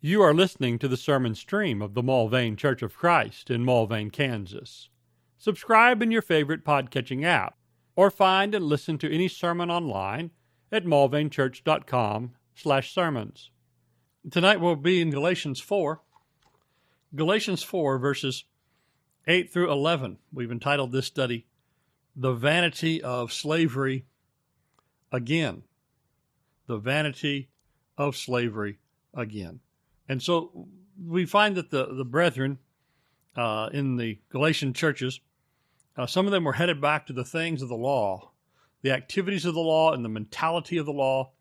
You are listening to the sermon stream of the Mulvane Church of Christ in Mulvane, Kansas. Subscribe in your favorite podcatching app, or find and listen to any sermon online at mulvanechurch.com slash sermons. Tonight we'll be in Galatians 4. Galatians 4, verses 8 through 11. We've entitled this study, The Vanity of Slavery Again. The Vanity of Slavery Again. And so we find that the, the brethren uh, in the Galatian churches, uh, some of them were headed back to the things of the law, the activities of the law, and the mentality of the law,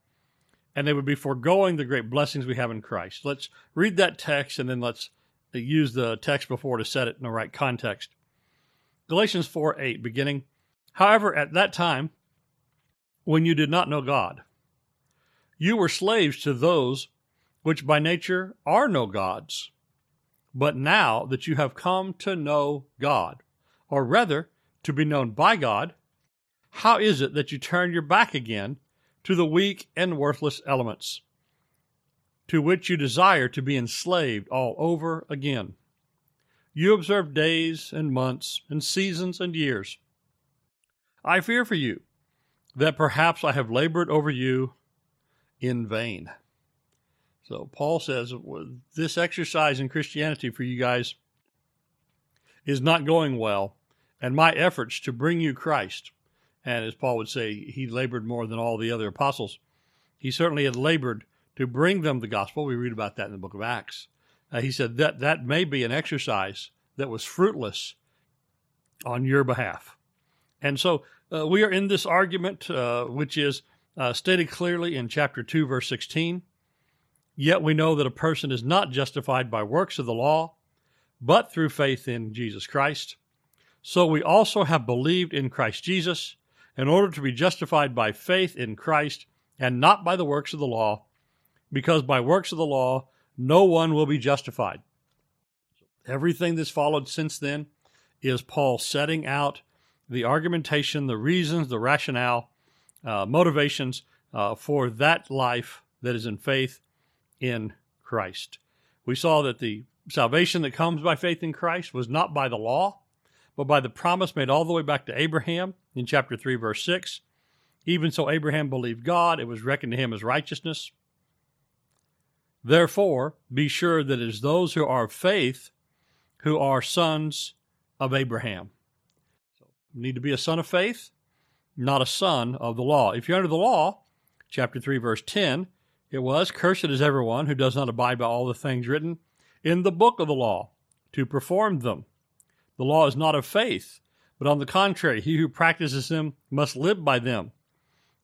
and they would be foregoing the great blessings we have in Christ. Let's read that text and then let's use the text before to set it in the right context. Galatians 4 8, beginning, However, at that time, when you did not know God, you were slaves to those which by nature are no gods. But now that you have come to know God, or rather to be known by God, how is it that you turn your back again to the weak and worthless elements, to which you desire to be enslaved all over again? You observe days and months and seasons and years. I fear for you that perhaps I have labored over you in vain. So Paul says this exercise in Christianity for you guys is not going well, and my efforts to bring you Christ, and as Paul would say, he labored more than all the other apostles. He certainly had labored to bring them the gospel. We read about that in the book of Acts. Uh, he said that that may be an exercise that was fruitless on your behalf. And so uh, we are in this argument, uh, which is uh, stated clearly in chapter 2, verse 16. Yet we know that a person is not justified by works of the law, but through faith in Jesus Christ. So we also have believed in Christ Jesus in order to be justified by faith in Christ and not by the works of the law, because by works of the law no one will be justified. Everything that's followed since then is Paul setting out the argumentation, the reasons, the rationale, uh, motivations uh, for that life that is in faith in Christ. We saw that the salvation that comes by faith in Christ was not by the law, but by the promise made all the way back to Abraham in chapter 3, verse 6. Even so, Abraham believed God, it was reckoned to him as righteousness. Therefore, be sure that it is those who are of faith who are sons of Abraham. So, you need to be a son of faith, not a son of the law. If you're under the law, chapter 3, verse 10, it was, Cursed is everyone who does not abide by all the things written in the book of the law to perform them. The law is not of faith, but on the contrary, he who practices them must live by them.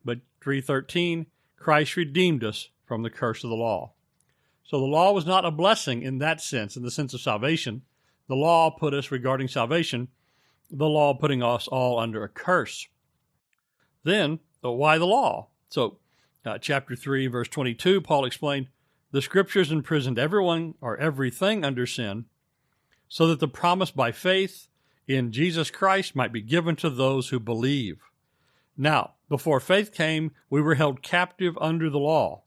But 313, Christ redeemed us from the curse of the law. So the law was not a blessing in that sense, in the sense of salvation. The law put us regarding salvation, the law putting us all under a curse. Then, why the law? So uh, chapter 3, verse 22, Paul explained the scriptures imprisoned everyone or everything under sin, so that the promise by faith in Jesus Christ might be given to those who believe. Now, before faith came, we were held captive under the law,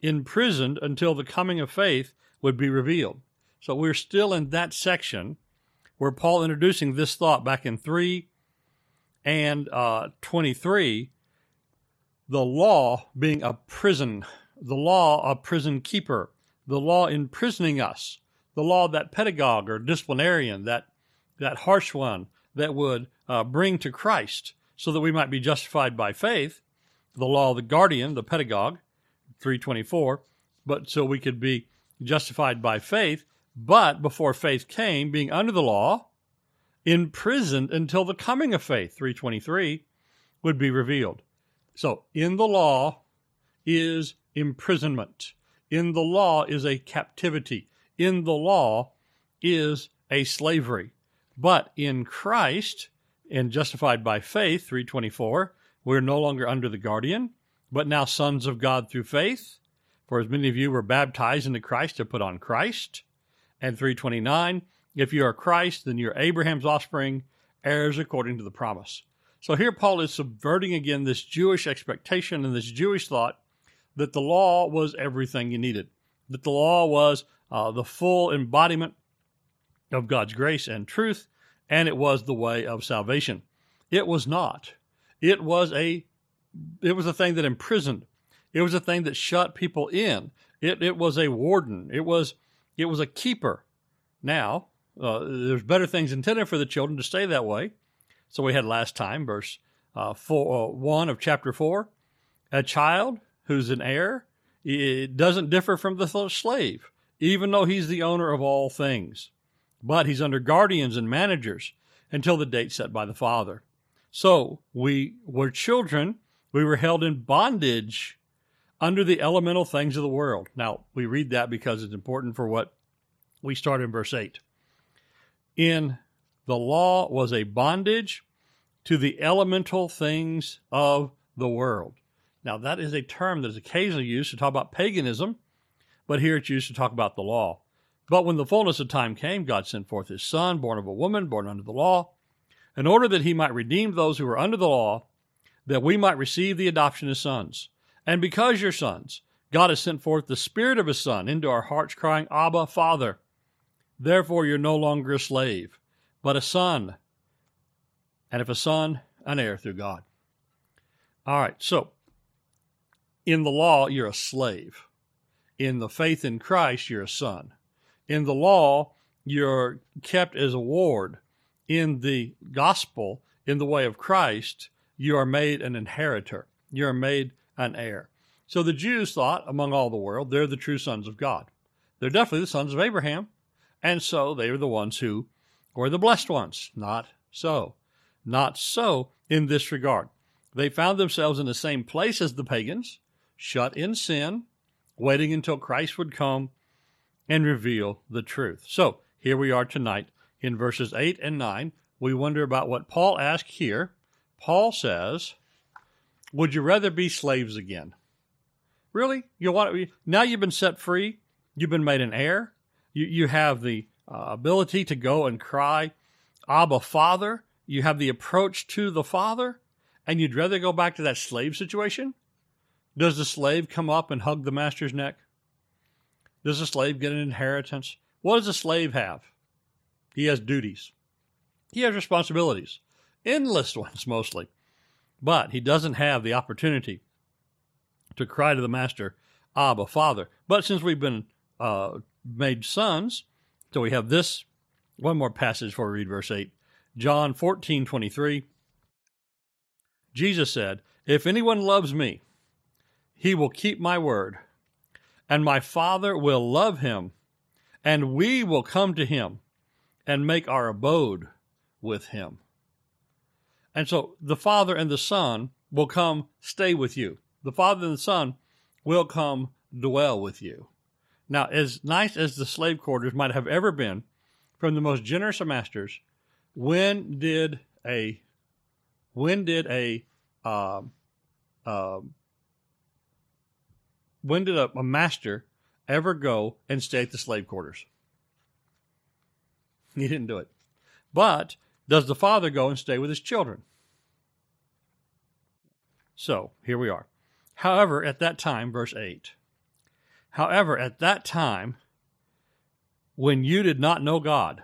imprisoned until the coming of faith would be revealed. So we're still in that section where Paul introducing this thought back in 3 and uh, 23 the law being a prison, the law a prison keeper, the law imprisoning us, the law that pedagogue or disciplinarian, that that harsh one that would uh, bring to Christ, so that we might be justified by faith, the law of the guardian, the pedagogue, 324, but so we could be justified by faith, but before faith came, being under the law, imprisoned until the coming of faith, 323, would be revealed. So, in the law is imprisonment. In the law is a captivity. In the law is a slavery. But in Christ, and justified by faith, 324, we're no longer under the guardian, but now sons of God through faith. For as many of you were baptized into Christ to put on Christ. And 329, if you are Christ, then you're Abraham's offspring, heirs according to the promise. So here Paul is subverting again this Jewish expectation and this Jewish thought that the law was everything you needed. that the law was uh, the full embodiment of God's grace and truth, and it was the way of salvation. It was not. It was a it was a thing that imprisoned. It was a thing that shut people in. It it was a warden. It was it was a keeper. Now, uh, there's better things intended for the children to stay that way. So we had last time, verse uh, four, uh, 1 of chapter 4. A child who's an heir it doesn't differ from the slave, even though he's the owner of all things. But he's under guardians and managers until the date set by the father. So we were children, we were held in bondage under the elemental things of the world. Now, we read that because it's important for what we start in verse 8. In the law was a bondage to the elemental things of the world. Now, that is a term that is occasionally used to talk about paganism, but here it's used to talk about the law. But when the fullness of time came, God sent forth his Son, born of a woman, born under the law, in order that he might redeem those who were under the law, that we might receive the adoption as sons. And because you're sons, God has sent forth the Spirit of his Son into our hearts, crying, Abba, Father. Therefore, you're no longer a slave, but a son. And if a son, an heir through God. All right, so in the law, you're a slave. In the faith in Christ, you're a son. In the law, you're kept as a ward. In the gospel, in the way of Christ, you are made an inheritor. You are made an heir. So the Jews thought, among all the world, they're the true sons of God. They're definitely the sons of Abraham. And so they are the ones who were the blessed ones. Not so. Not so in this regard. They found themselves in the same place as the pagans, shut in sin, waiting until Christ would come and reveal the truth. So here we are tonight in verses 8 and 9. We wonder about what Paul asked here. Paul says, Would you rather be slaves again? Really? You want now you've been set free, you've been made an heir, you, you have the ability to go and cry, Abba, Father. You have the approach to the Father, and you'd rather go back to that slave situation? Does the slave come up and hug the master's neck? Does the slave get an inheritance? What does a slave have? He has duties. He has responsibilities, endless ones mostly. But he doesn't have the opportunity to cry to the master, Abba, Father. But since we've been uh, made sons. So we have this one more passage for read verse 8. John 14, 23. Jesus said, If anyone loves me, he will keep my word, and my Father will love him, and we will come to him and make our abode with him. And so the Father and the Son will come stay with you. The Father and the Son will come dwell with you. Now, as nice as the slave quarters might have ever been from the most generous of masters, when did a when did a uh, uh, when did a, a master ever go and stay at the slave quarters? He didn't do it. But does the father go and stay with his children? So here we are. However, at that time, verse 8, However, at that time, when you did not know God,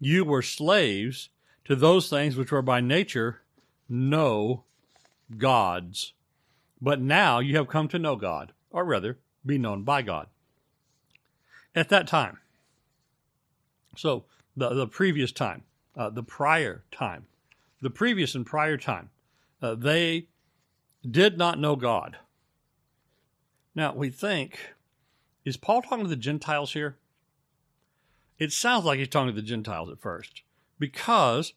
you were slaves to those things which were by nature no gods. But now you have come to know God, or rather, be known by God. At that time, so the, the previous time, uh, the prior time, the previous and prior time, uh, they did not know God. Now, we think is Paul talking to the Gentiles here? It sounds like he's talking to the Gentiles at first, because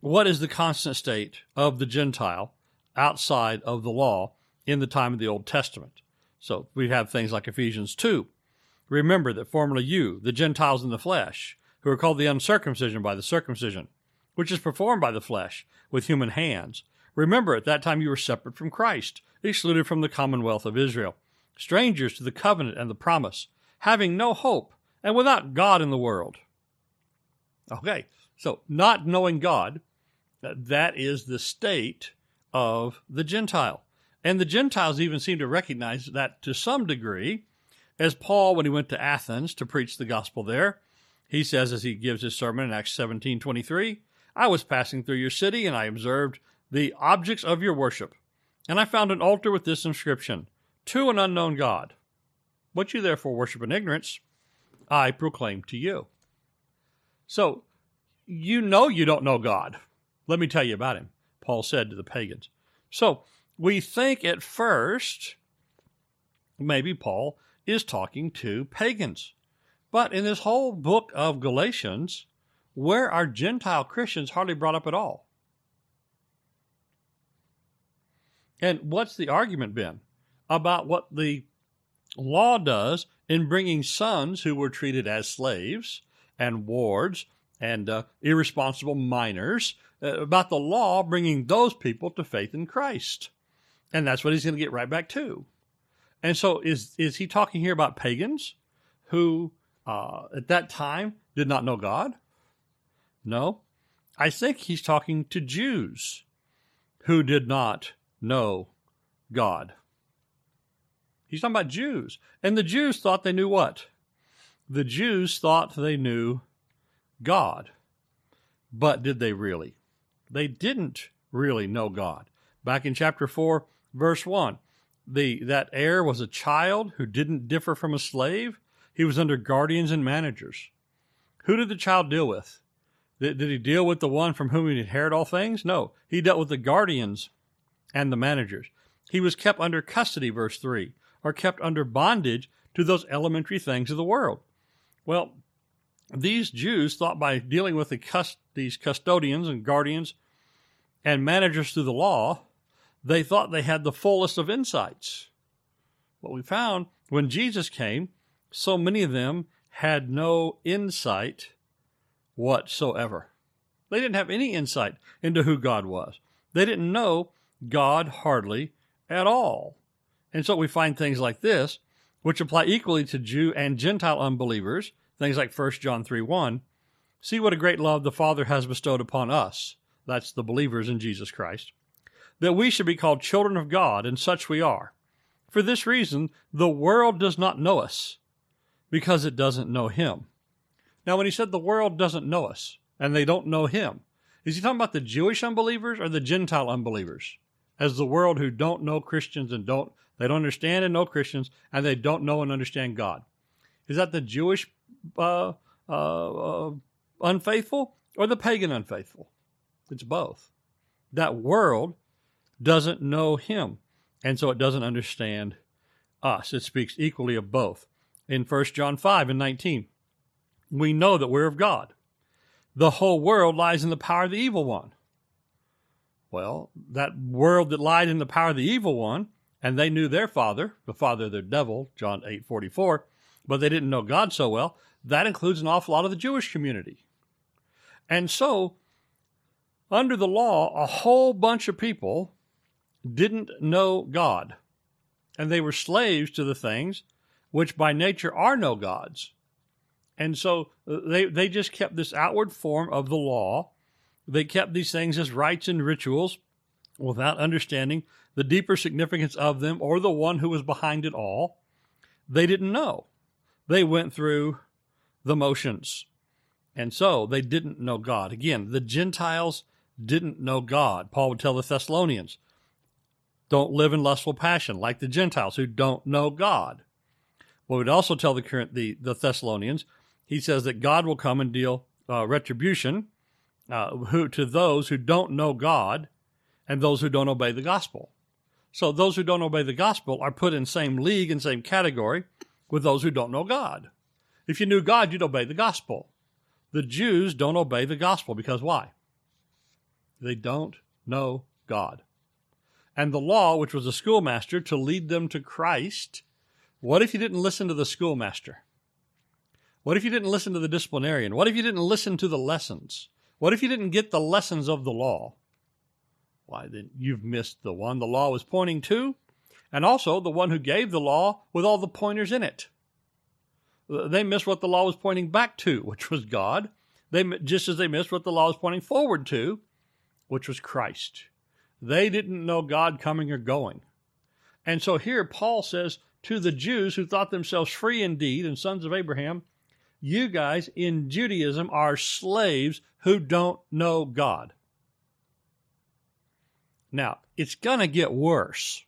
what is the constant state of the Gentile outside of the law in the time of the Old Testament? So we have things like Ephesians 2. Remember that formerly you, the Gentiles in the flesh, who are called the uncircumcision by the circumcision, which is performed by the flesh with human hands. Remember at that time you were separate from Christ, excluded from the commonwealth of Israel strangers to the covenant and the promise, having no hope, and without God in the world. Okay, so not knowing God, uh, that is the state of the Gentile. And the Gentiles even seem to recognize that to some degree, As Paul, when he went to Athens to preach the gospel there, he says as he gives his sermon in Acts 17 23, I was passing through your city and I observed the objects of your worship. And I found an altar with this inscription To an unknown God. What you therefore worship in ignorance, I proclaim to you. So, you know you don't know God. Let me tell you about him, Paul said to the pagans. So, we think at first maybe Paul is talking to pagans. But in this whole book of Galatians, where are Gentile Christians hardly brought up at all? And what's the argument been about what the law does in bringing sons who were treated as slaves and wards and uh, irresponsible minors, uh, about the law bringing those people to faith in Christ? And that's what he's going to get right back to. And so, is is he talking here about pagans who uh, at that time did not know God? No, I think he's talking to Jews who did not know God. He's talking about Jews, and the Jews thought they knew what? The Jews thought they knew God, but did they really? They didn't really know God. Back in chapter four, verse one the that heir was a child who didn't differ from a slave. He was under guardians and managers. Who did the child deal with? Did, did he deal with the one from whom he inherited all things? No, he dealt with the guardians and the managers. He was kept under custody, verse 3, or kept under bondage to those elementary things of the world. Well, these Jews thought by dealing with the cust- these custodians and guardians and managers through the law they thought they had the fullest of insights. What we found when Jesus came, so many of them had no insight whatsoever. They didn't have any insight into who God was. They didn't know God hardly at all. And so we find things like this, which apply equally to Jew and Gentile unbelievers, things like 1 John 3 1. See what a great love the Father has bestowed upon us. That's the believers in Jesus Christ that we should be called children of God, and such we are. For this reason, the world does not know us, because it doesn't know Him. Now, when he said the world doesn't know us, and they don't know Him, is he talking about the Jewish unbelievers or the Gentile unbelievers? As the world who don't know Christians and don't, they don't understand and know Christians, and they don't know and understand God. Is that the Jewish uh, uh, uh, unfaithful or the pagan unfaithful? It's both. That world doesn't know him, and so it doesn't understand us. It speaks equally of both. In 1 John 5 and 19, we know that we're of God. The whole world lies in the power of the evil one. Well, that world that lied in the power of the evil one, and they knew their father, the father of their devil, John 8 44, but they didn't know God so well, that includes an awful lot of the Jewish community. And so, under the law, a whole bunch of people didn't know God, and they were slaves to the things which by nature are no gods. And so uh, they, they just kept this outward form of the law. They kept these things as rites and rituals without understanding the deeper significance of them or the one who was behind it all. They didn't know. They went through the motions. And so they didn't know God. Again, the Gentiles didn't know God. Paul would tell the Thessalonians, don't live in lustful passion like the Gentiles who don't know God. Well, we'd also tell the current the, the Thessalonians, he says that God will come and deal uh, retribution uh, who, to those who don't know God and those who don't obey the gospel. So those who don't obey the gospel are put in same league and same category with those who don't know God. If you knew God, you'd obey the gospel. The Jews don't obey the gospel because why? They don't know God and the law, which was a schoolmaster, to lead them to Christ. What if you didn't listen to the schoolmaster? What if you didn't listen to the disciplinarian? What if you didn't listen to the lessons? What if you didn't get the lessons of the law? Why, then you've missed the one the law was pointing to, and also the one who gave the law with all the pointers in it. They missed what the law was pointing back to, which was God. They just as they missed what the law was pointing forward to, which was Christ. They didn't know God coming or going. And so here Paul says to the Jews who thought themselves free indeed and sons of Abraham, you guys in Judaism are slaves who don't know God. Now, it's going to get worse.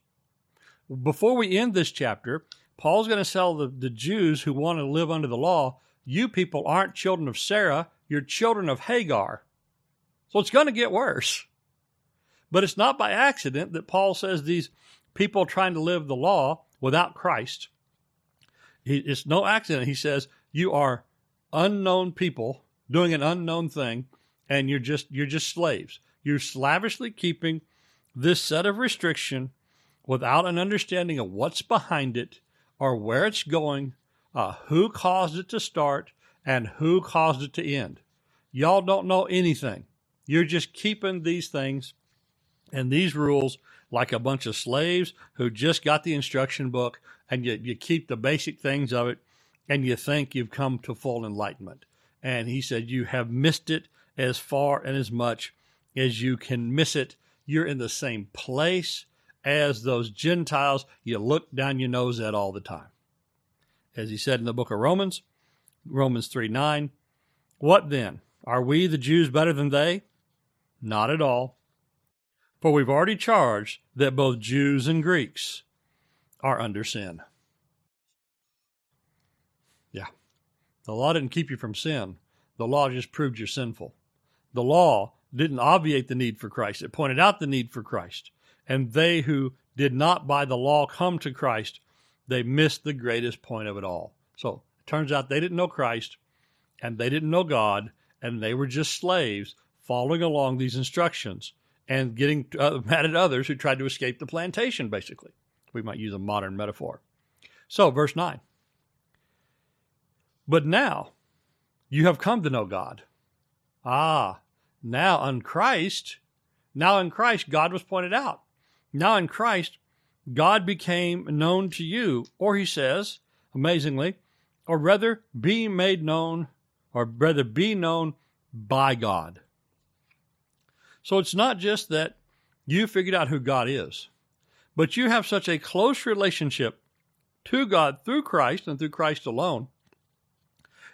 Before we end this chapter, Paul's going to tell the, the Jews who want to live under the law, you people aren't children of Sarah, you're children of Hagar. So it's going to get worse. But it's not by accident that Paul says these people trying to live the law without Christ. It's no accident. He says, You are unknown people doing an unknown thing, and you're just you're just slaves. You're slavishly keeping this set of restriction without an understanding of what's behind it or where it's going, uh, who caused it to start, and who caused it to end. Y'all don't know anything. You're just keeping these things and these rules like a bunch of slaves who just got the instruction book and you, you keep the basic things of it and you think you've come to full enlightenment. And he said, You have missed it as far and as much as you can miss it. You're in the same place as those Gentiles you look down your nose at all the time. As he said in the book of Romans, Romans 3 9, what then? Are we, the Jews, better than they? Not at all. For we've already charged that both Jews and Greeks are under sin. Yeah. The law didn't keep you from sin. The law just proved you're sinful. The law didn't obviate the need for Christ. It pointed out the need for Christ. And they who did not by the law come to Christ, they missed the greatest point of it all. So it turns out they didn't know Christ and they didn't know God and they were just slaves following along these instructions and getting uh, mad at others who tried to escape the plantation, basically. We might use a modern metaphor. So, verse 9. But now you have come to know God. Ah, now in Christ, now in Christ, God was pointed out. Now in Christ, God became known to you, or he says, amazingly, or rather be made known, or rather be known by God. So it's not just that you figured out who God is, but you have such a close relationship to God through Christ and through Christ alone.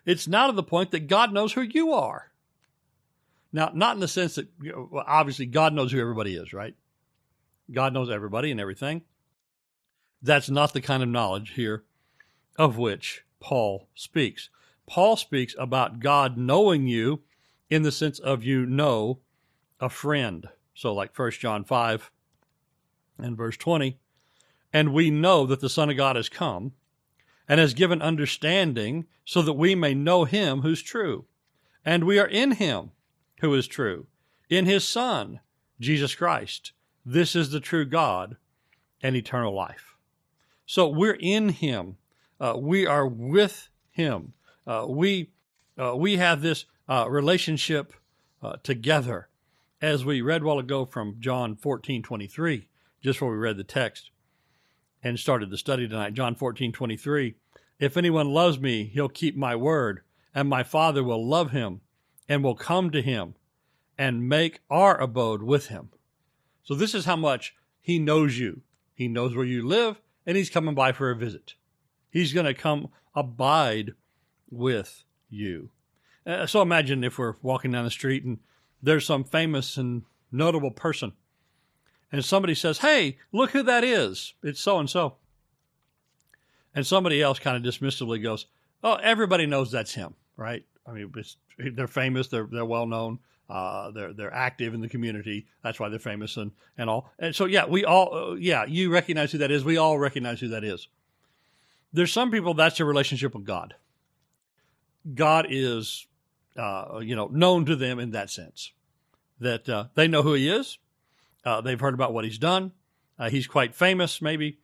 It's now to the point that God knows who you are. Now, not in the sense that, you know, obviously, God knows who everybody is, right? God knows everybody and everything. That's not the kind of knowledge here of which Paul speaks. Paul speaks about God knowing you in the sense of you know a friend. So, like 1 John 5 and verse 20. And we know that the Son of God has come and has given understanding so that we may know him who's true. And we are in him who is true, in his Son, Jesus Christ. This is the true God and eternal life. So we're in him. Uh, we are with him. Uh, we, uh, we have this uh, relationship uh, together as we read while ago from John 14 23, just before we read the text and started the study tonight. John 14 23. If anyone loves me, he'll keep my word, and my Father will love him and will come to him and make our abode with him. So, this is how much he knows you. He knows where you live, and he's coming by for a visit. He's going to come abide with you. Uh, so, imagine if we're walking down the street and there's some famous and notable person, and somebody says, Hey, look who that is. It's so and so. And somebody else kind of dismissively goes, Oh, everybody knows that's him, right? I mean, they're famous, they're, they're well known. Uh, they're they're active in the community. That's why they're famous and, and all. And so yeah, we all uh, yeah you recognize who that is. We all recognize who that is. There's some people that's a relationship with God. God is uh, you know, known to them in that sense. That uh, they know who he is. Uh, they've heard about what he's done. Uh, he's quite famous, maybe,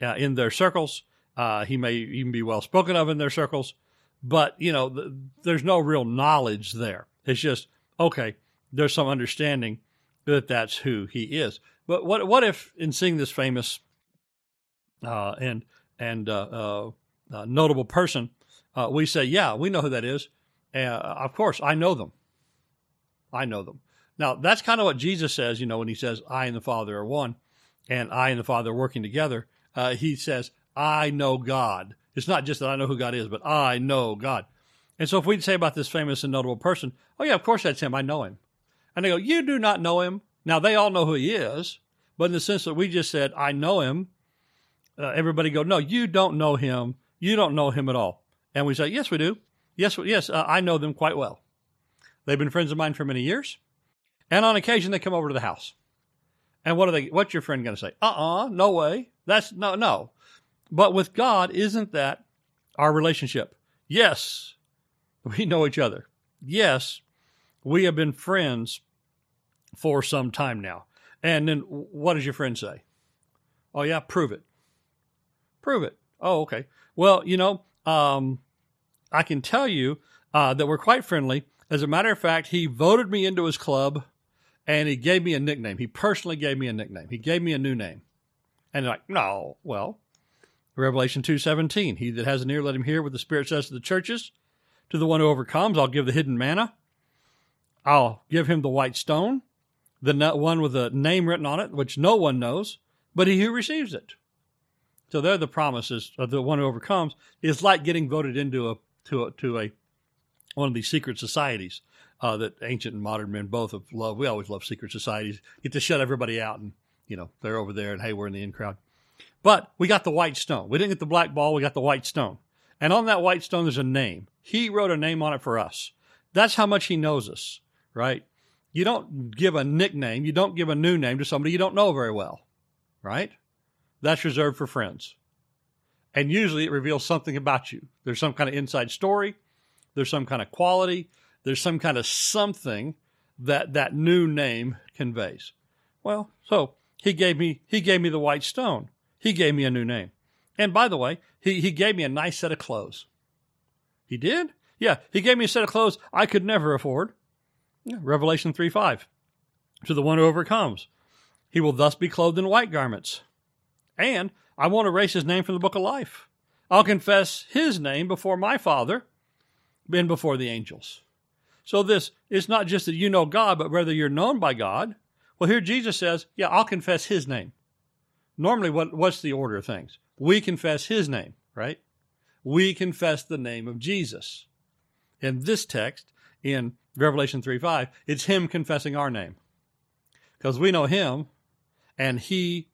uh, in their circles. Uh, he may even be well spoken of in their circles. But, you know, th- there's no real knowledge there. It's just, okay, there's some understanding that that's who he is. But what what if in seeing this famous and and notable person, we say, yeah, we know who that is uh, of course, I know them. I know them. Now, that's kind of what Jesus says, you know, when he says, I and the Father are one, and I and the Father are working together. Uh, he says, I know God. It's not just that I know who God is, but I know God. And so if we'd say about this famous and notable person, oh, yeah, of course that's him. I know him. And they go, you do not know him. Now, they all know who he is, but in the sense that we just said, I know him, uh, everybody go, no, you don't know him. You don't know him at all. And we say, yes, we do. Yes, yes, uh, I know them quite well. They've been friends of mine for many years. And on occasion, they come over to the house. And what are they? What's your friend going to say? Uh uh no way. That's no, no. But with God, isn't that our relationship? Yes, we know each other. Yes, we have been friends for some time now. And then what does your friend say? Oh, yeah, prove it. Prove it. Oh, okay. Well, you know, um, I can tell you uh, that we're quite friendly. As a matter of fact, he voted me into his club and he gave me a nickname. He personally gave me a nickname. He gave me a new name. And like, no, well, Revelation 2.17, he that has an ear, let him hear what the Spirit says to the churches. To the one who overcomes, I'll give the hidden manna. I'll give him the white stone, the one with a name written on it, which no one knows, but he who receives it. So they're the promises of the one who overcomes. It's like getting voted into a to a, to a one of these secret societies uh, that ancient and modern men both have loved. We always love secret societies. Get to shut everybody out, and you know they're over there, and hey, we're in the in crowd. But we got the white stone. We didn't get the black ball. We got the white stone. And on that white stone, there's a name. He wrote a name on it for us. That's how much he knows us, right? You don't give a nickname. You don't give a new name to somebody you don't know very well, right? That's reserved for friends. And usually it reveals something about you. There's some kind of inside story. There's some kind of quality. There's some kind of something that that new name conveys. Well, so he gave me he gave me the white stone. He gave me a new name. And by the way, he, he gave me a nice set of clothes. He did? Yeah, he gave me a set of clothes I could never afford. Yeah, Revelation 3 5. To the one who overcomes, he will thus be clothed in white garments. And I won't erase his name from the book of life. I'll confess his name before my Father and before the angels. So this is not just that you know God, but whether you're known by God. Well, here Jesus says, yeah, I'll confess his name. Normally, what, what's the order of things? We confess his name, right? We confess the name of Jesus. In this text, in Revelation 3 5, it's him confessing our name. Because we know him and he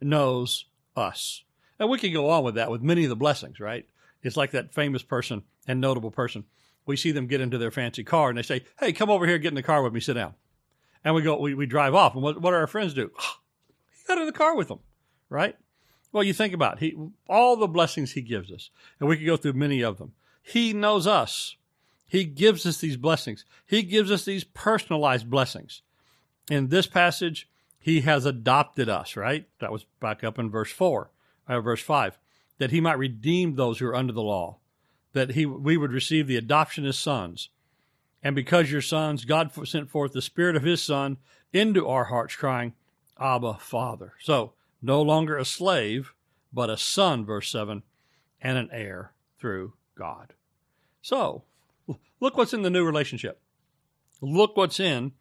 knows us. And we can go on with that with many of the blessings, right? It's like that famous person and notable person. We see them get into their fancy car and they say, Hey, come over here, get in the car with me, sit down. And we go, we, we drive off. And what, what do our friends do? he got in the car with them, right? Well, you think about it. He, all the blessings he gives us, and we could go through many of them. He knows us. He gives us these blessings. He gives us these personalized blessings. In this passage, he has adopted us, right? That was back up in verse 4, uh, verse 5, that he might redeem those who are under the law, that he, we would receive the adoption as sons. And because you're sons, God sent forth the Spirit of His Son into our hearts, crying, Abba, Father. So, no longer a slave, but a son, verse 7, and an heir through God. So, look what's in the new relationship. Look what's in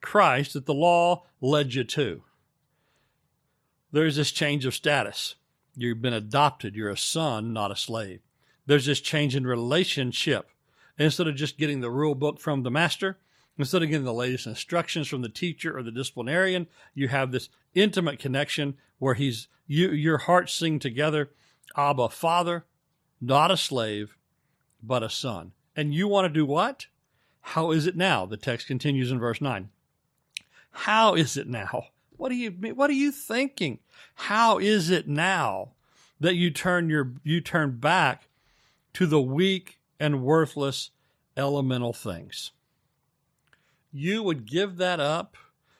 Christ that the law led you to. There's this change of status. You've been adopted. You're a son, not a slave. There's this change in relationship. Instead of just getting the rule book from the master, instead of getting the latest instructions from the teacher or the disciplinarian, you have this intimate connection where he's you your hearts sing together, Abba, Father, not a slave, but a son. And you want to do what? How is it now? The text continues in verse 9. How is it now? What are you what are you thinking? How is it now that you turn your you turn back to the weak and worthless elemental things? You would give that up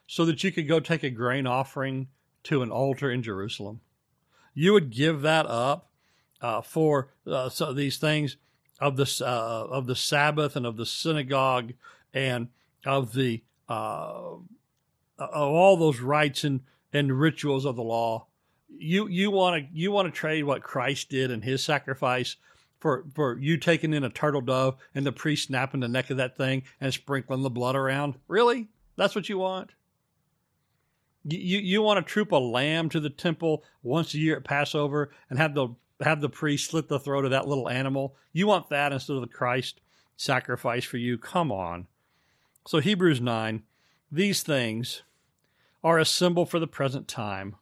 so that you could go take a grain offering to an altar in Jerusalem. You would give that up uh, for uh, so these things of the uh, of the Sabbath and of the synagogue and of the uh, of all those rites and, and rituals of the law. You you want to you want to trade what Christ did and His sacrifice for for you taking in a turtle dove and the priest snapping the neck of that thing and sprinkling the blood around. Really, that's what you want? You you want to troop a lamb to the temple once a year at Passover and have the have the priest slit the throat of that little animal. You want that instead of the Christ sacrifice for you. Come on. So, Hebrews 9, these things are a symbol for the present time.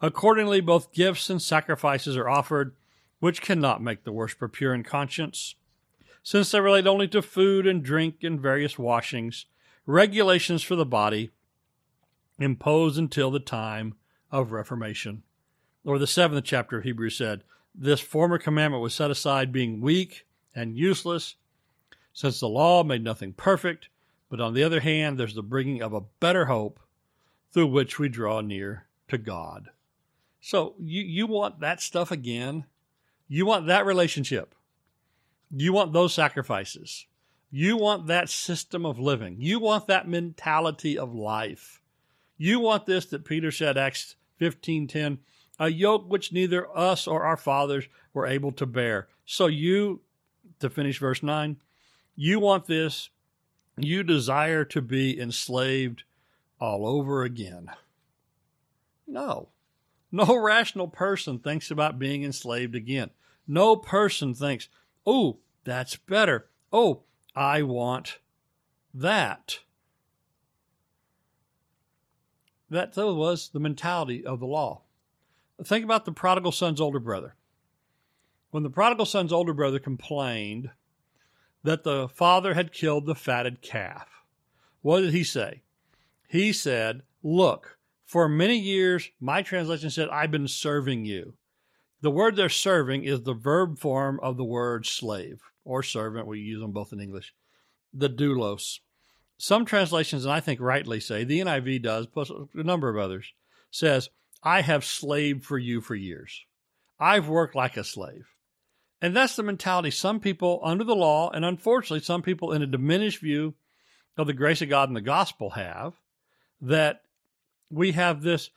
Accordingly, both gifts and sacrifices are offered, which cannot make the worshiper pure in conscience, since they relate only to food and drink and various washings, regulations for the body, imposed until the time of Reformation. Or the seventh chapter of Hebrews said, This former commandment was set aside, being weak and useless, since the law made nothing perfect. But on the other hand, there's the bringing of a better hope through which we draw near to God. So you, you want that stuff again? You want that relationship. You want those sacrifices. You want that system of living. You want that mentality of life. You want this that Peter said, Acts 15:10, a yoke which neither us or our fathers were able to bear. So you, to finish verse 9, you want this, you desire to be enslaved all over again. No. No rational person thinks about being enslaved again. No person thinks, oh, that's better. Oh, I want that. That though was the mentality of the law. Think about the prodigal son's older brother. When the prodigal son's older brother complained that the father had killed the fatted calf, what did he say? He said, Look, for many years, my translation said, I've been serving you. The word they're serving is the verb form of the word slave or servant. We use them both in English. The doulos. Some translations, and I think rightly say, the NIV does, plus a number of others, says, I have slaved for you for years. I've worked like a slave. And that's the mentality some people under the law, and unfortunately, some people in a diminished view of the grace of God and the gospel have, that we have this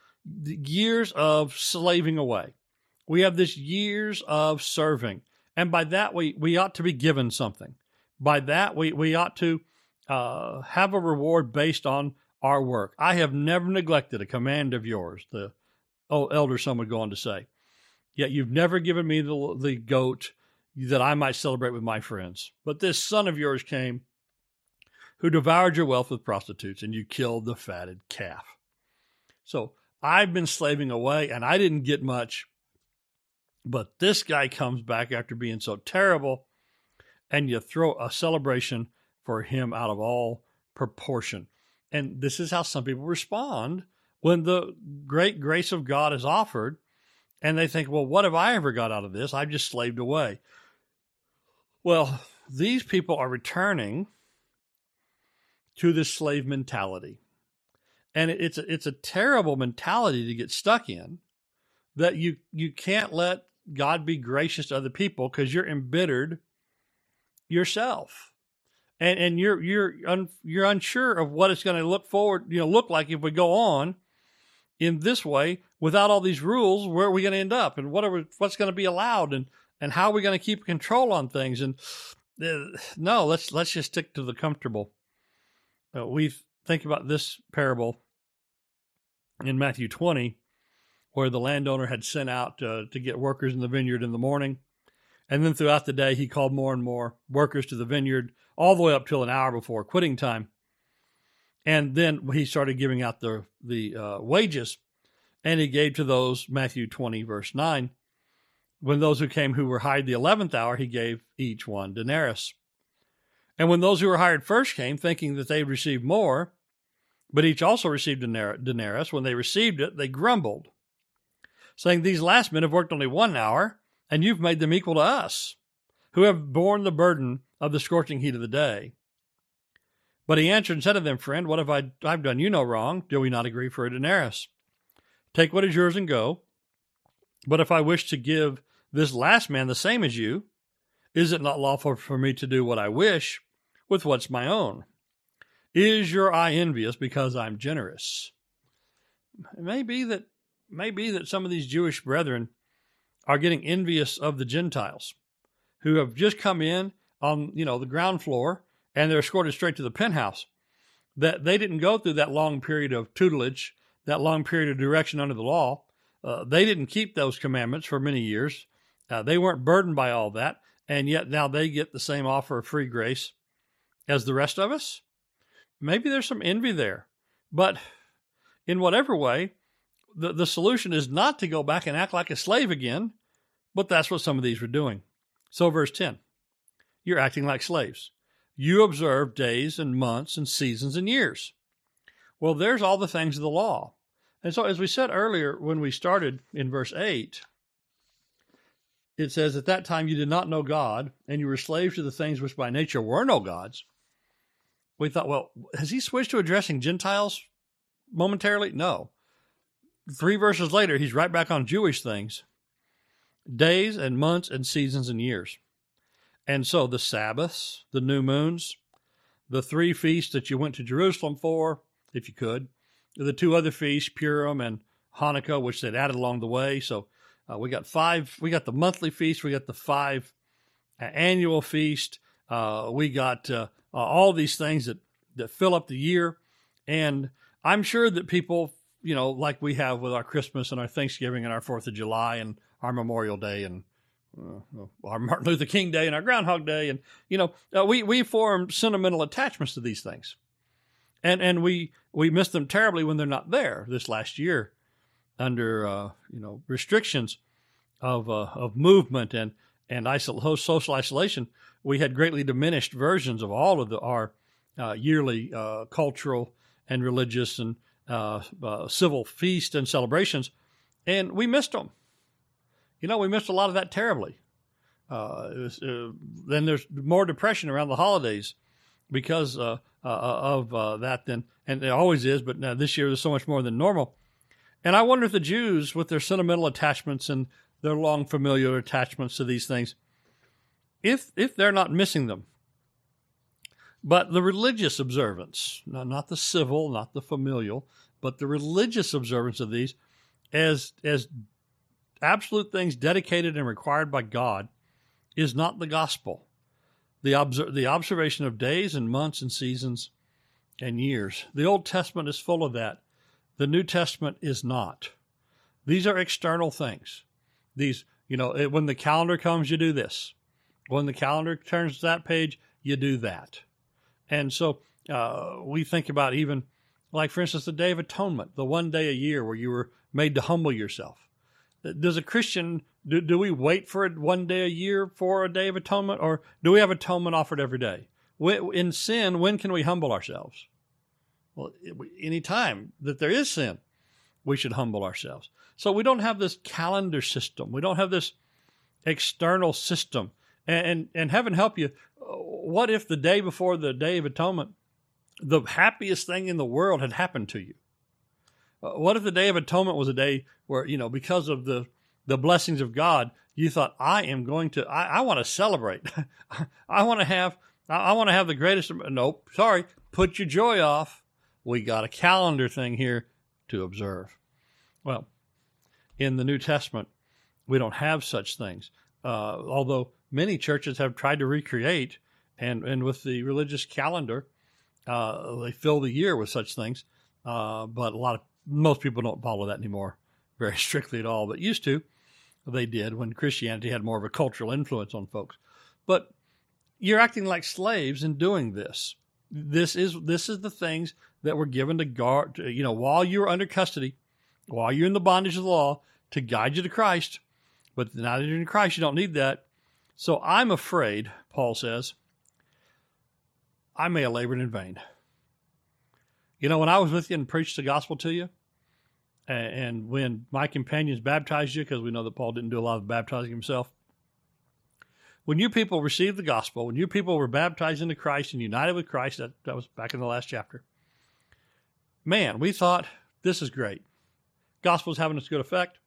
years of slaving away. We have this years of serving. And by that, we, we ought to be given something. By that, we, we ought to uh, have a reward based on our work. I have never neglected a command of yours, the oh, elder son would go on to say. Yet you've never given me the, the goat that I might celebrate with my friends. But this son of yours came who devoured your wealth with prostitutes, and you killed the fatted calf. So I've been slaving away, and I didn't get much. But this guy comes back after being so terrible, and you throw a celebration for him out of all proportion. And this is how some people respond when the great grace of God is offered, and they think, well, what have I ever got out of this? I've just slaved away. Well, these people are returning to this slave mentality. And it's a, it's a terrible mentality to get stuck in that you you can't let God be gracious to other people because you're embittered yourself. And and you're you're un, you're unsure of what it's going to look forward, you know, look like if we go on in this way without all these rules, where are we going to end up and what are we, what's going to be allowed and and how are we going to keep control on things and uh, no, let's let's just stick to the comfortable. Uh, we think about this parable in Matthew 20, where the landowner had sent out uh, to get workers in the vineyard in the morning. And then throughout the day, he called more and more workers to the vineyard, all the way up till an hour before quitting time. And then he started giving out the, the uh, wages, and he gave to those, Matthew 20, verse 9. When those who came who were hired the 11th hour, he gave each one denarius. And when those who were hired first came, thinking that they'd receive more, but each also received a denarius, when they received it, they grumbled, saying, These last men have worked only one hour, and you've made them equal to us, who have borne the burden of the scorching heat of the day. But he answered and said to them, Friend, what have I I've done you no wrong? Do we not agree for a denarius? Take what is yours and go. But if I wish to give this last man the same as you, is it not lawful for me to do what I wish? With what's my own? Is your eye envious because I'm generous? It may be that may be that some of these Jewish brethren are getting envious of the Gentiles who have just come in on you know the ground floor and they're escorted straight to the penthouse. That they didn't go through that long period of tutelage, that long period of direction under the law. Uh, they didn't keep those commandments for many years, Uh, they weren't burdened by all that, and yet now they get the same offer of free grace as the rest of us. Maybe there's some envy there, but in whatever way, the, the solution is not to go back and act like a slave again, but that's what some of these were doing. So, verse 10 you're acting like slaves. You observe days and months and seasons and years. Well, there's all the things of the law. And so, as we said earlier when we started in verse 8, it says, At that time you did not know God, and you were slaves to the things which by nature were no gods. We thought, well, has he switched to addressing Gentiles momentarily? No. Three verses later, he's right back on Jewish things days and months and seasons and years. And so the Sabbaths, the new moons, the three feasts that you went to Jerusalem for, if you could, the two other feasts, Purim and Hanukkah, which they'd added along the way. So uh, we got five, we got the monthly feast, we got the five uh, annual feast, uh, we got uh, all these things that, that fill up the year. And I'm sure that people, you know, like we have with our Christmas and our Thanksgiving and our Fourth of July and our Memorial Day and uh, our Martin Luther King Day and our Groundhog Day, and you know, uh, we we form sentimental attachments to these things, and and we we miss them terribly when they're not there. This last year, under uh, you know restrictions of uh, of movement and and isol- social isolation, we had greatly diminished versions of all of the our uh, yearly uh, cultural and religious and civil feasts and celebrations, and we missed them you know, we missed a lot of that terribly. Uh, was, uh, then there's more depression around the holidays because uh, uh of uh, that. Then and it always is, but this year there's so much more than normal. And I wonder if the Jews, with their sentimental attachments and their long familiar attachments to these things, if if they're not missing them. But the religious observance, not the civil, not the familial, but the religious observance of these, as as absolute things dedicated and required by God is not the gospel. The, obser- the observation of days and months and seasons and years. The Old Testament is full of that. The New Testament is not. These are external things. These, you know, it, when the calendar comes, you do this. When the calendar turns to that page, you do that. And so uh, we think about even, like, for instance, the Day of Atonement, the one day a year where you were made to humble yourself does a Christian do, do we wait for one day a year for a day of atonement, or do we have atonement offered every day? In sin, when can we humble ourselves? Well, any time that there is sin, we should humble ourselves. So we don't have this calendar system. We don't have this external system. And, and, and heaven help you, what if the day before the Day of Atonement, the happiest thing in the world had happened to you? Uh, what if the Day of Atonement was a day where, you know, because of the, the blessings of God, you thought, I am going to, I, I want to celebrate. I want to have, I want to have the greatest. Nope, sorry, put your joy off. We got a calendar thing here to observe. Well, in the New Testament, we don't have such things. Uh, although many churches have tried to recreate, and, and with the religious calendar, uh, they fill the year with such things. Uh, but a lot of most people don't follow that anymore very strictly at all, but used to. They did when Christianity had more of a cultural influence on folks. But you're acting like slaves in doing this. This is this is the things that were given to guard. You know, while you're under custody, while you're in the bondage of the law, to guide you to Christ. But now that you're in Christ, you don't need that. So I'm afraid, Paul says, I may have labored in vain. You know, when I was with you and preached the gospel to you, and when my companions baptized you, because we know that Paul didn't do a lot of baptizing himself, when you people received the gospel, when you people were baptized into Christ and united with Christ, that, that was back in the last chapter, man, we thought this is great. Gospel is having a good effect.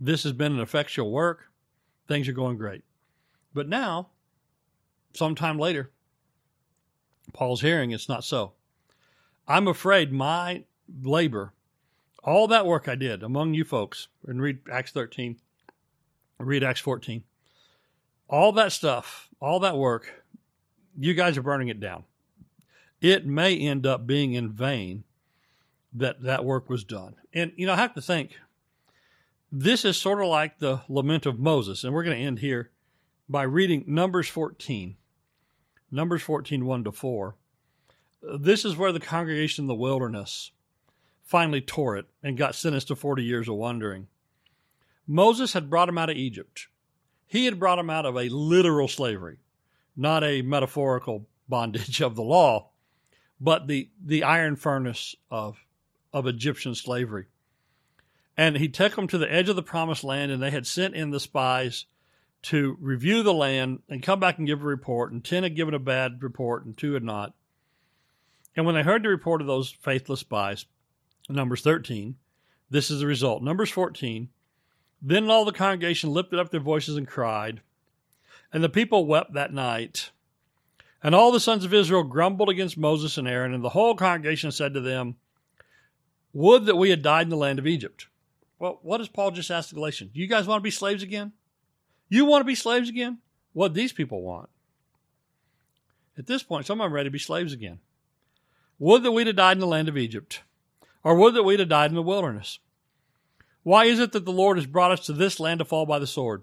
This has been an effectual work. Things are going great. But now, sometime later, Paul's hearing it's not so. I'm afraid my labor all that work I did among you folks, and read Acts 13, read Acts 14, all that stuff, all that work, you guys are burning it down. It may end up being in vain that that work was done. And, you know, I have to think this is sort of like the lament of Moses. And we're going to end here by reading Numbers 14. Numbers 14, 1 to 4. This is where the congregation in the wilderness finally tore it and got sentenced to 40 years of wandering. Moses had brought them out of Egypt. He had brought them out of a literal slavery, not a metaphorical bondage of the law, but the, the iron furnace of, of Egyptian slavery. And he took them to the edge of the promised land, and they had sent in the spies to review the land and come back and give a report. And 10 had given a bad report, and two had not. And when they heard the report of those faithless spies, Numbers 13, this is the result. Numbers 14, then all the congregation lifted up their voices and cried, and the people wept that night. And all the sons of Israel grumbled against Moses and Aaron, and the whole congregation said to them, Would that we had died in the land of Egypt. Well, what does Paul just ask the Galatians? Do you guys want to be slaves again? You want to be slaves again? What these people want. At this point, some of them are ready to be slaves again. Would that we'd have died in the land of Egypt, or would that we'd have died in the wilderness. Why is it that the Lord has brought us to this land to fall by the sword?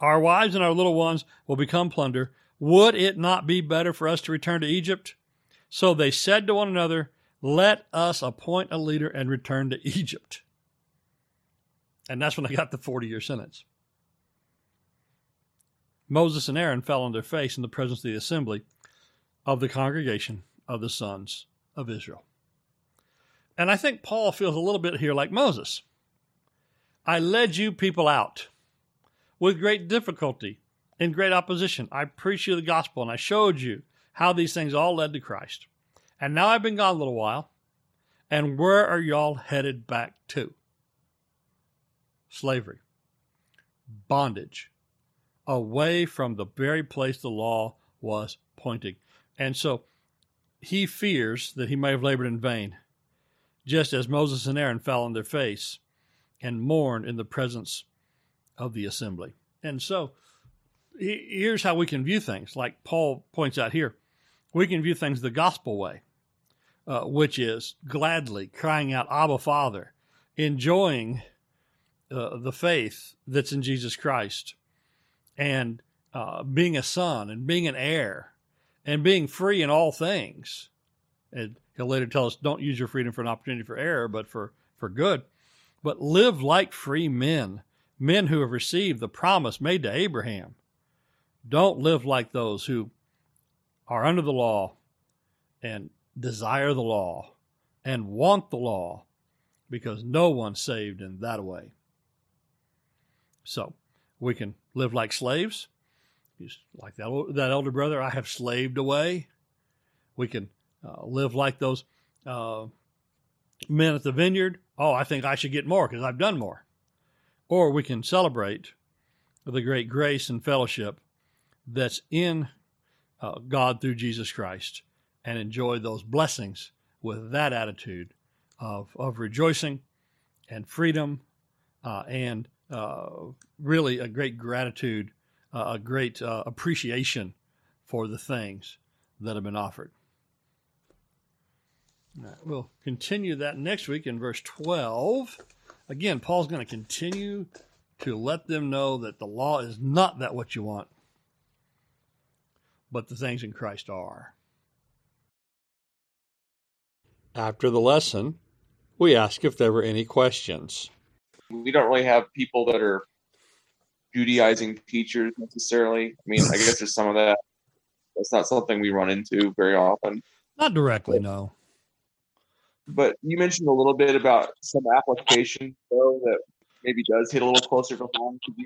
Our wives and our little ones will become plunder. Would it not be better for us to return to Egypt? So they said to one another, Let us appoint a leader and return to Egypt. And that's when they got the 40 year sentence. Moses and Aaron fell on their face in the presence of the assembly of the congregation of the sons of Israel. And I think Paul feels a little bit here like Moses. I led you people out with great difficulty and great opposition. I preached you the gospel and I showed you how these things all led to Christ. And now I've been gone a little while. And where are y'all headed back to? Slavery, bondage, away from the very place the law was pointing. And so he fears that he may have labored in vain, just as Moses and Aaron fell on their face and mourned in the presence of the assembly. And so here's how we can view things, like Paul points out here. We can view things the gospel way, uh, which is gladly crying out, Abba, Father, enjoying uh, the faith that's in Jesus Christ, and uh, being a son and being an heir and being free in all things. And he'll later tell us don't use your freedom for an opportunity for error, but for, for good but live like free men, men who have received the promise made to Abraham. Don't live like those who are under the law and desire the law and want the law because no one's saved in that way. So we can live like slaves, Just like that, that elder brother, I have slaved away. We can uh, live like those uh, men at the vineyard oh, I think I should get more because I've done more. Or we can celebrate the great grace and fellowship that's in uh, God through Jesus Christ and enjoy those blessings with that attitude of, of rejoicing and freedom uh, and uh, really a great gratitude, uh, a great uh, appreciation for the things that have been offered. We'll continue that next week in verse 12. Again, Paul's going to continue to let them know that the law is not that what you want, but the things in Christ are. After the lesson, we ask if there were any questions. We don't really have people that are Judaizing teachers necessarily. I mean, I guess there's some of that. That's not something we run into very often. Not directly, no. But you mentioned a little bit about some application though that maybe does hit a little closer to home. Could you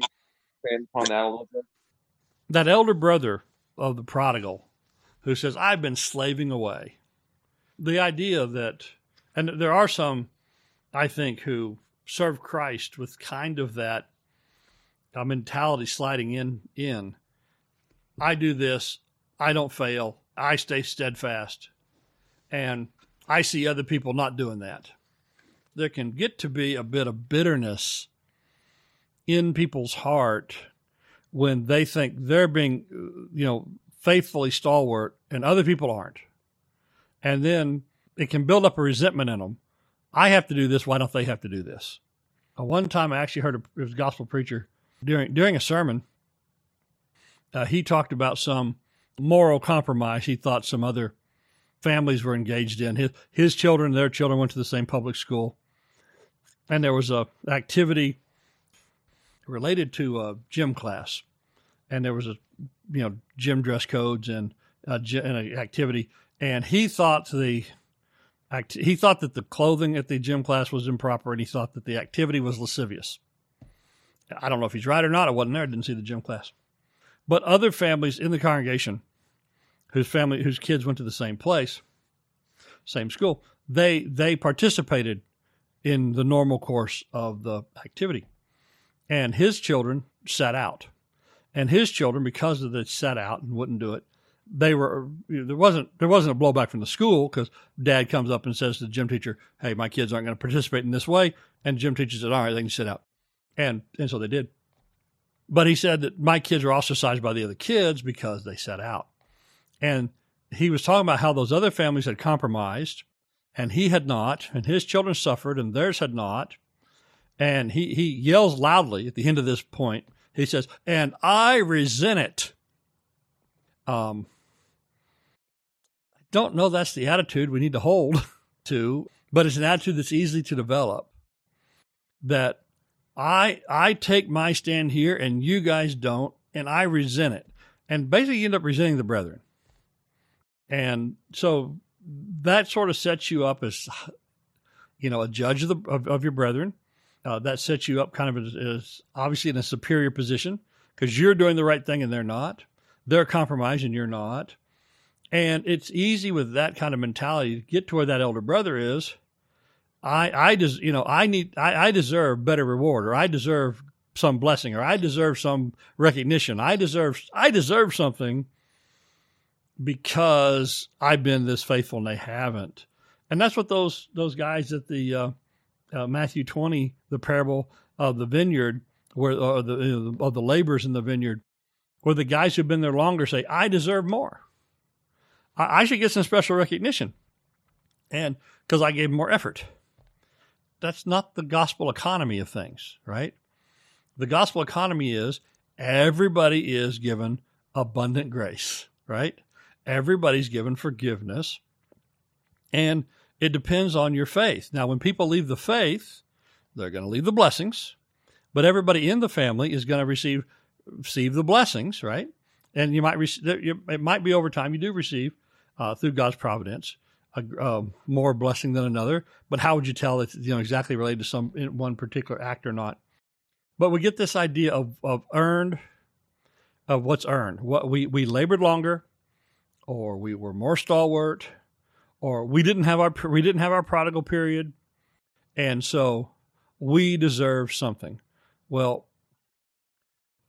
expand upon that a little bit? That elder brother of the prodigal who says, I've been slaving away. The idea that, and there are some, I think, who serve Christ with kind of that uh, mentality sliding in in. I do this, I don't fail, I stay steadfast. And I see other people not doing that. There can get to be a bit of bitterness in people's heart when they think they're being, you know, faithfully stalwart and other people aren't. And then it can build up a resentment in them. I have to do this. Why don't they have to do this? One time I actually heard a, a gospel preacher during during a sermon. Uh, he talked about some moral compromise he thought some other families were engaged in. His his children, their children went to the same public school, and there was a activity related to a gym class, and there was a you know gym dress codes and a, and activity, and he thought the he thought that the clothing at the gym class was improper, and he thought that the activity was lascivious. I don't know if he's right or not. I wasn't there; I didn't see the gym class. But other families in the congregation, whose family, whose kids went to the same place, same school, they they participated in the normal course of the activity, and his children sat out, and his children, because of the sat out and wouldn't do it, they were there wasn't there wasn't a blowback from the school because dad comes up and says to the gym teacher, "Hey, my kids aren't going to participate in this way," and the gym teacher said, "All right, they can sit out," and and so they did. But he said that my kids were ostracized by the other kids because they sat out, and he was talking about how those other families had compromised, and he had not, and his children suffered, and theirs had not, and he he yells loudly at the end of this point. He says, "And I resent it." Um, I don't know that's the attitude we need to hold to, but it's an attitude that's easy to develop. That I I take my stand here and you guys don't, and I resent it. And basically you end up resenting the brethren. And so that sort of sets you up as you know, a judge of the of, of your brethren. Uh, that sets you up kind of as, as obviously in a superior position because you're doing the right thing and they're not. They're compromised and you're not. And it's easy with that kind of mentality to get to where that elder brother is. I, I des, you know, I need, I, I deserve better reward, or I deserve some blessing, or I deserve some recognition. I deserve, I deserve something because I've been this faithful and they haven't. And that's what those those guys at the uh, uh, Matthew twenty, the parable of the vineyard, where or the you know, of the laborers in the vineyard, where the guys who've been there longer say, "I deserve more." I, I should get some special recognition. And because I gave more effort. That's not the gospel economy of things, right? The gospel economy is everybody is given abundant grace, right? Everybody's given forgiveness. And it depends on your faith. Now, when people leave the faith, they're going to leave the blessings, but everybody in the family is going to receive receive the blessings, right? And you might receive it might be over time you do receive uh, through God's providence, a, more blessing than another. But how would you tell it's you know exactly related to some one particular act or not? But we get this idea of of earned, of what's earned. What we we labored longer, or we were more stalwart, or we didn't have our we didn't have our prodigal period, and so we deserve something. Well,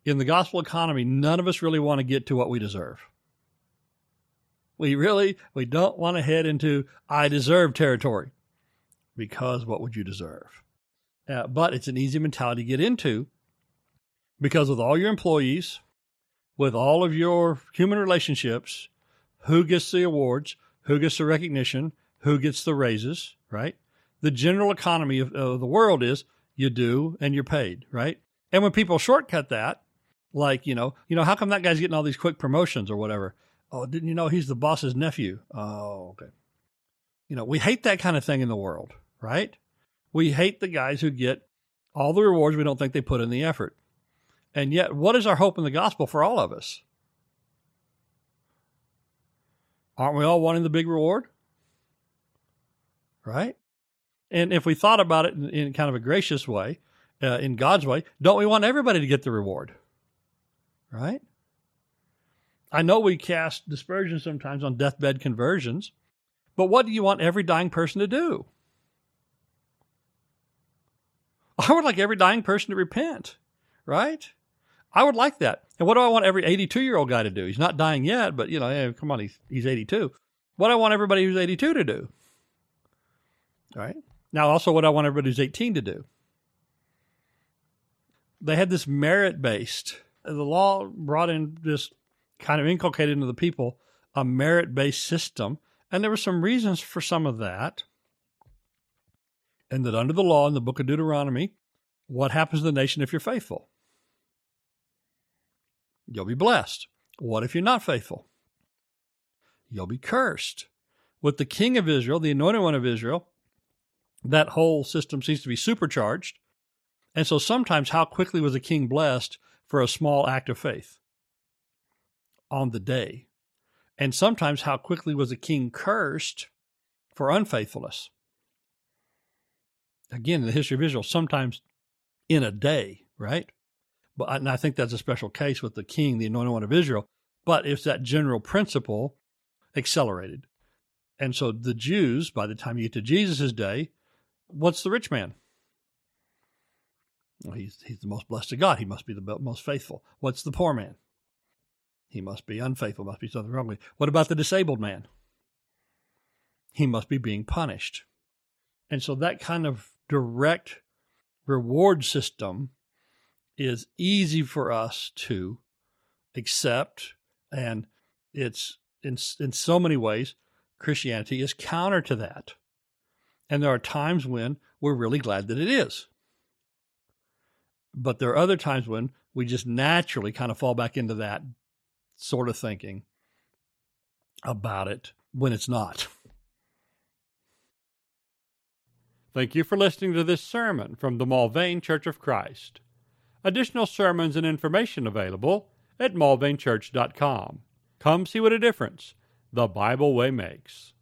in the gospel economy, none of us really want to get to what we deserve. We really we don't want to head into I deserve territory because what would you deserve? Uh, but it's an easy mentality to get into because with all your employees, with all of your human relationships, who gets the awards, who gets the recognition, who gets the raises, right? The general economy of, of the world is you do and you're paid, right? And when people shortcut that, like, you know, you know, how come that guy's getting all these quick promotions or whatever? Oh, didn't you know he's the boss's nephew? Oh, okay. You know, we hate that kind of thing in the world, right? We hate the guys who get all the rewards we don't think they put in the effort. And yet, what is our hope in the gospel for all of us? Aren't we all wanting the big reward? Right? And if we thought about it in, in kind of a gracious way, uh, in God's way, don't we want everybody to get the reward? Right? I know we cast dispersion sometimes on deathbed conversions, but what do you want every dying person to do? I would like every dying person to repent, right? I would like that. And what do I want every 82 year old guy to do? He's not dying yet, but you know, hey, come on, he's, he's 82. What do I want everybody who's 82 to do? All right. Now, also, what I want everybody who's 18 to do. They had this merit based, the law brought in this kind of inculcated into the people a merit based system. And there were some reasons for some of that. And that under the law in the book of Deuteronomy, What happens to the nation if you're faithful? You'll be blessed. What if you're not faithful? You'll be cursed. With the king of Israel, the anointed one of Israel, that whole system seems to be supercharged. And so sometimes, how quickly was a king blessed for a small act of faith on the day? And sometimes, how quickly was a king cursed for unfaithfulness? Again, in the history of Israel, sometimes in a day, right? But and I think that's a special case with the king, the anointed one of Israel. But it's that general principle accelerated. And so the Jews, by the time you get to Jesus' day, what's the rich man? Well, he's, he's the most blessed of God. He must be the most faithful. What's the poor man? He must be unfaithful, must be something wrong with him. What about the disabled man? He must be being punished. And so that kind of direct reward system is easy for us to accept and it's in in so many ways Christianity is counter to that. And there are times when we're really glad that it is. But there are other times when we just naturally kind of fall back into that sort of thinking about it when it's not. Thank you for listening to this sermon from the Mulvane Church of Christ. Additional sermons and information available at mulvanechurch.com. Come see what a difference the Bible way makes.